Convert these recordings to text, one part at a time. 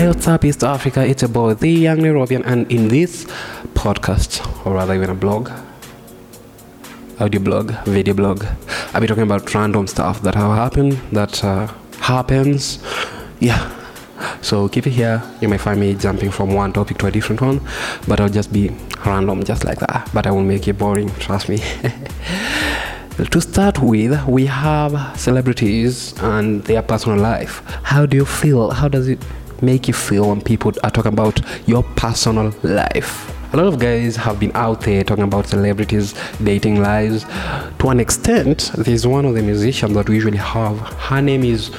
What's up, East Africa? It's boy, the Young Nairobian, and in this podcast, or rather even a blog, audio blog, video blog, I'll be talking about random stuff that have happened, that uh, happens. Yeah. So keep it here. You may find me jumping from one topic to a different one, but I'll just be random, just like that. But I won't make it boring, trust me. to start with, we have celebrities and their personal life. How do you feel? How does it make you feel when people are talking about your personal life? A lot of guys have been out there talking about celebrities' dating lives. To an extent, there's one of the musicians that we usually have. Her name is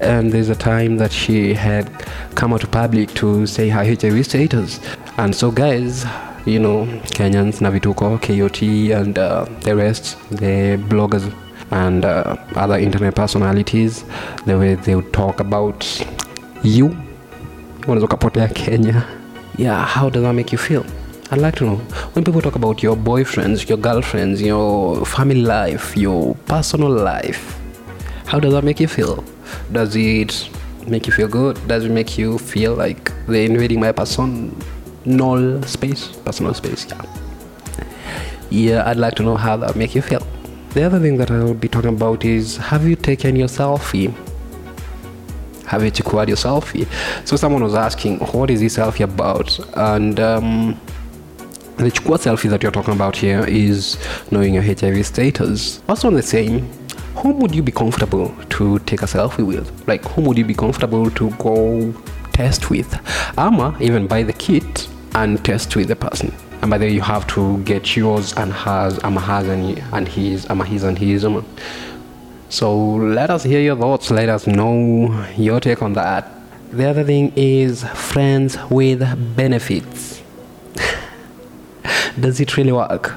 and there's a time that she had come out to public to say her HIV status. And so, guys, you know, Kenyans, Navituko, KOT, and uh, the rest, the bloggers and uh, other internet personalities, the way they would talk about you, unaweza ukapotea Kenya. Yeah, how does that make you feel? I'd like to know when people talk about your boyfriends, your girlfriends, your family life, your personal life. How does that make you feel? Does it make you feel good? Does it make you feel like they're invading my personal space? Personal space, yeah. Yeah, I'd like to know how that make you feel. The other thing that I'll be talking about is have you taken your selfie? Have you secured your selfie? So someone was asking, what is this selfie about? And um, the chukua selfie that you're talking about here is knowing your HIV status. Also on the same, whom would you be comfortable to take a selfie with? Like, whom would you be comfortable to go test with? Ama even buy the kit and test with the person. And by the way, you have to get yours and hers, ama hers and, and his, ama his and his. Ama. Um. So let us hear your thoughts. Let us know your take on that. The other thing is friends with benefits. Does it really work?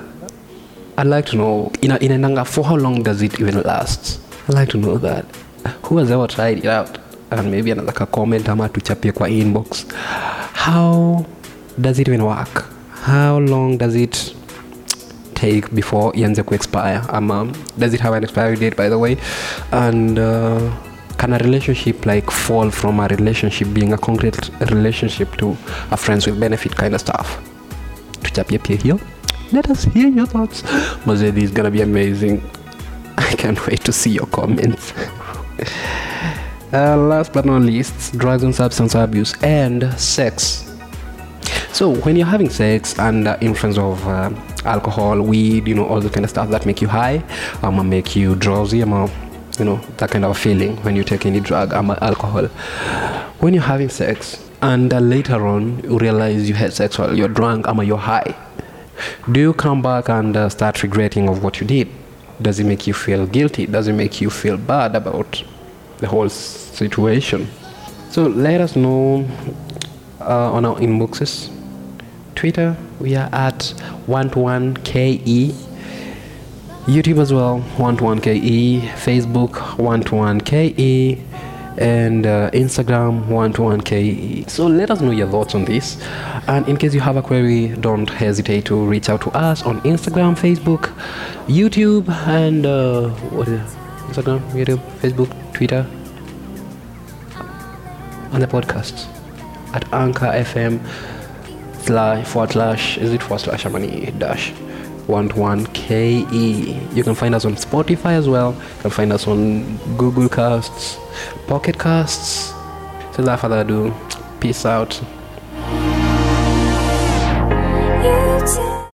I'd like to know in a, in a nanga for how long does it even last? I'd like to know that. Who has ever tried it out? And maybe another comment ama tuchapie kwa inbox. How does it even work? How long does it take before ianze ku expire? Ama does it have an expiry date by the way? And uh, can a relationship like fall from a relationship being a concrete relationship to a friends with benefit kind of stuff? Tuchapie pia hiyo. Let us hear your thoughts. This is gonna be amazing. I can't wait to see your comments. uh, last but not least, drugs and substance abuse and sex. So when you're having sex under influence of uh, alcohol, weed, you know, all the kind of stuff that make you high, um, make you drowsy, um, you know, that kind of feeling when you take any drug, um, alcohol. When you're having sex and uh, later on you realize you had sex while you're drunk, um, you're high, do you come back and uh, start regretting of what you did? Does it make you feel guilty? Does it make you feel bad about the whole situation? So let us know uh, on our inboxes. Twitter, we are at 121KE. YouTube as well, 121KE. Facebook, 121KE. And uh, Instagram, 121KE. So let us know your thoughts on this. And in case you have a query, don't hesitate to reach out to us on Instagram, Facebook, YouTube, and uh, what is it? Instagram, YouTube, Facebook, Twitter, and the podcast at Anchor FM slash forward slash is it forward slash how many dash 11KE. You can find us on Spotify as well. You can find us on Google Casts, Pocket Casts. So without further ado, peace out.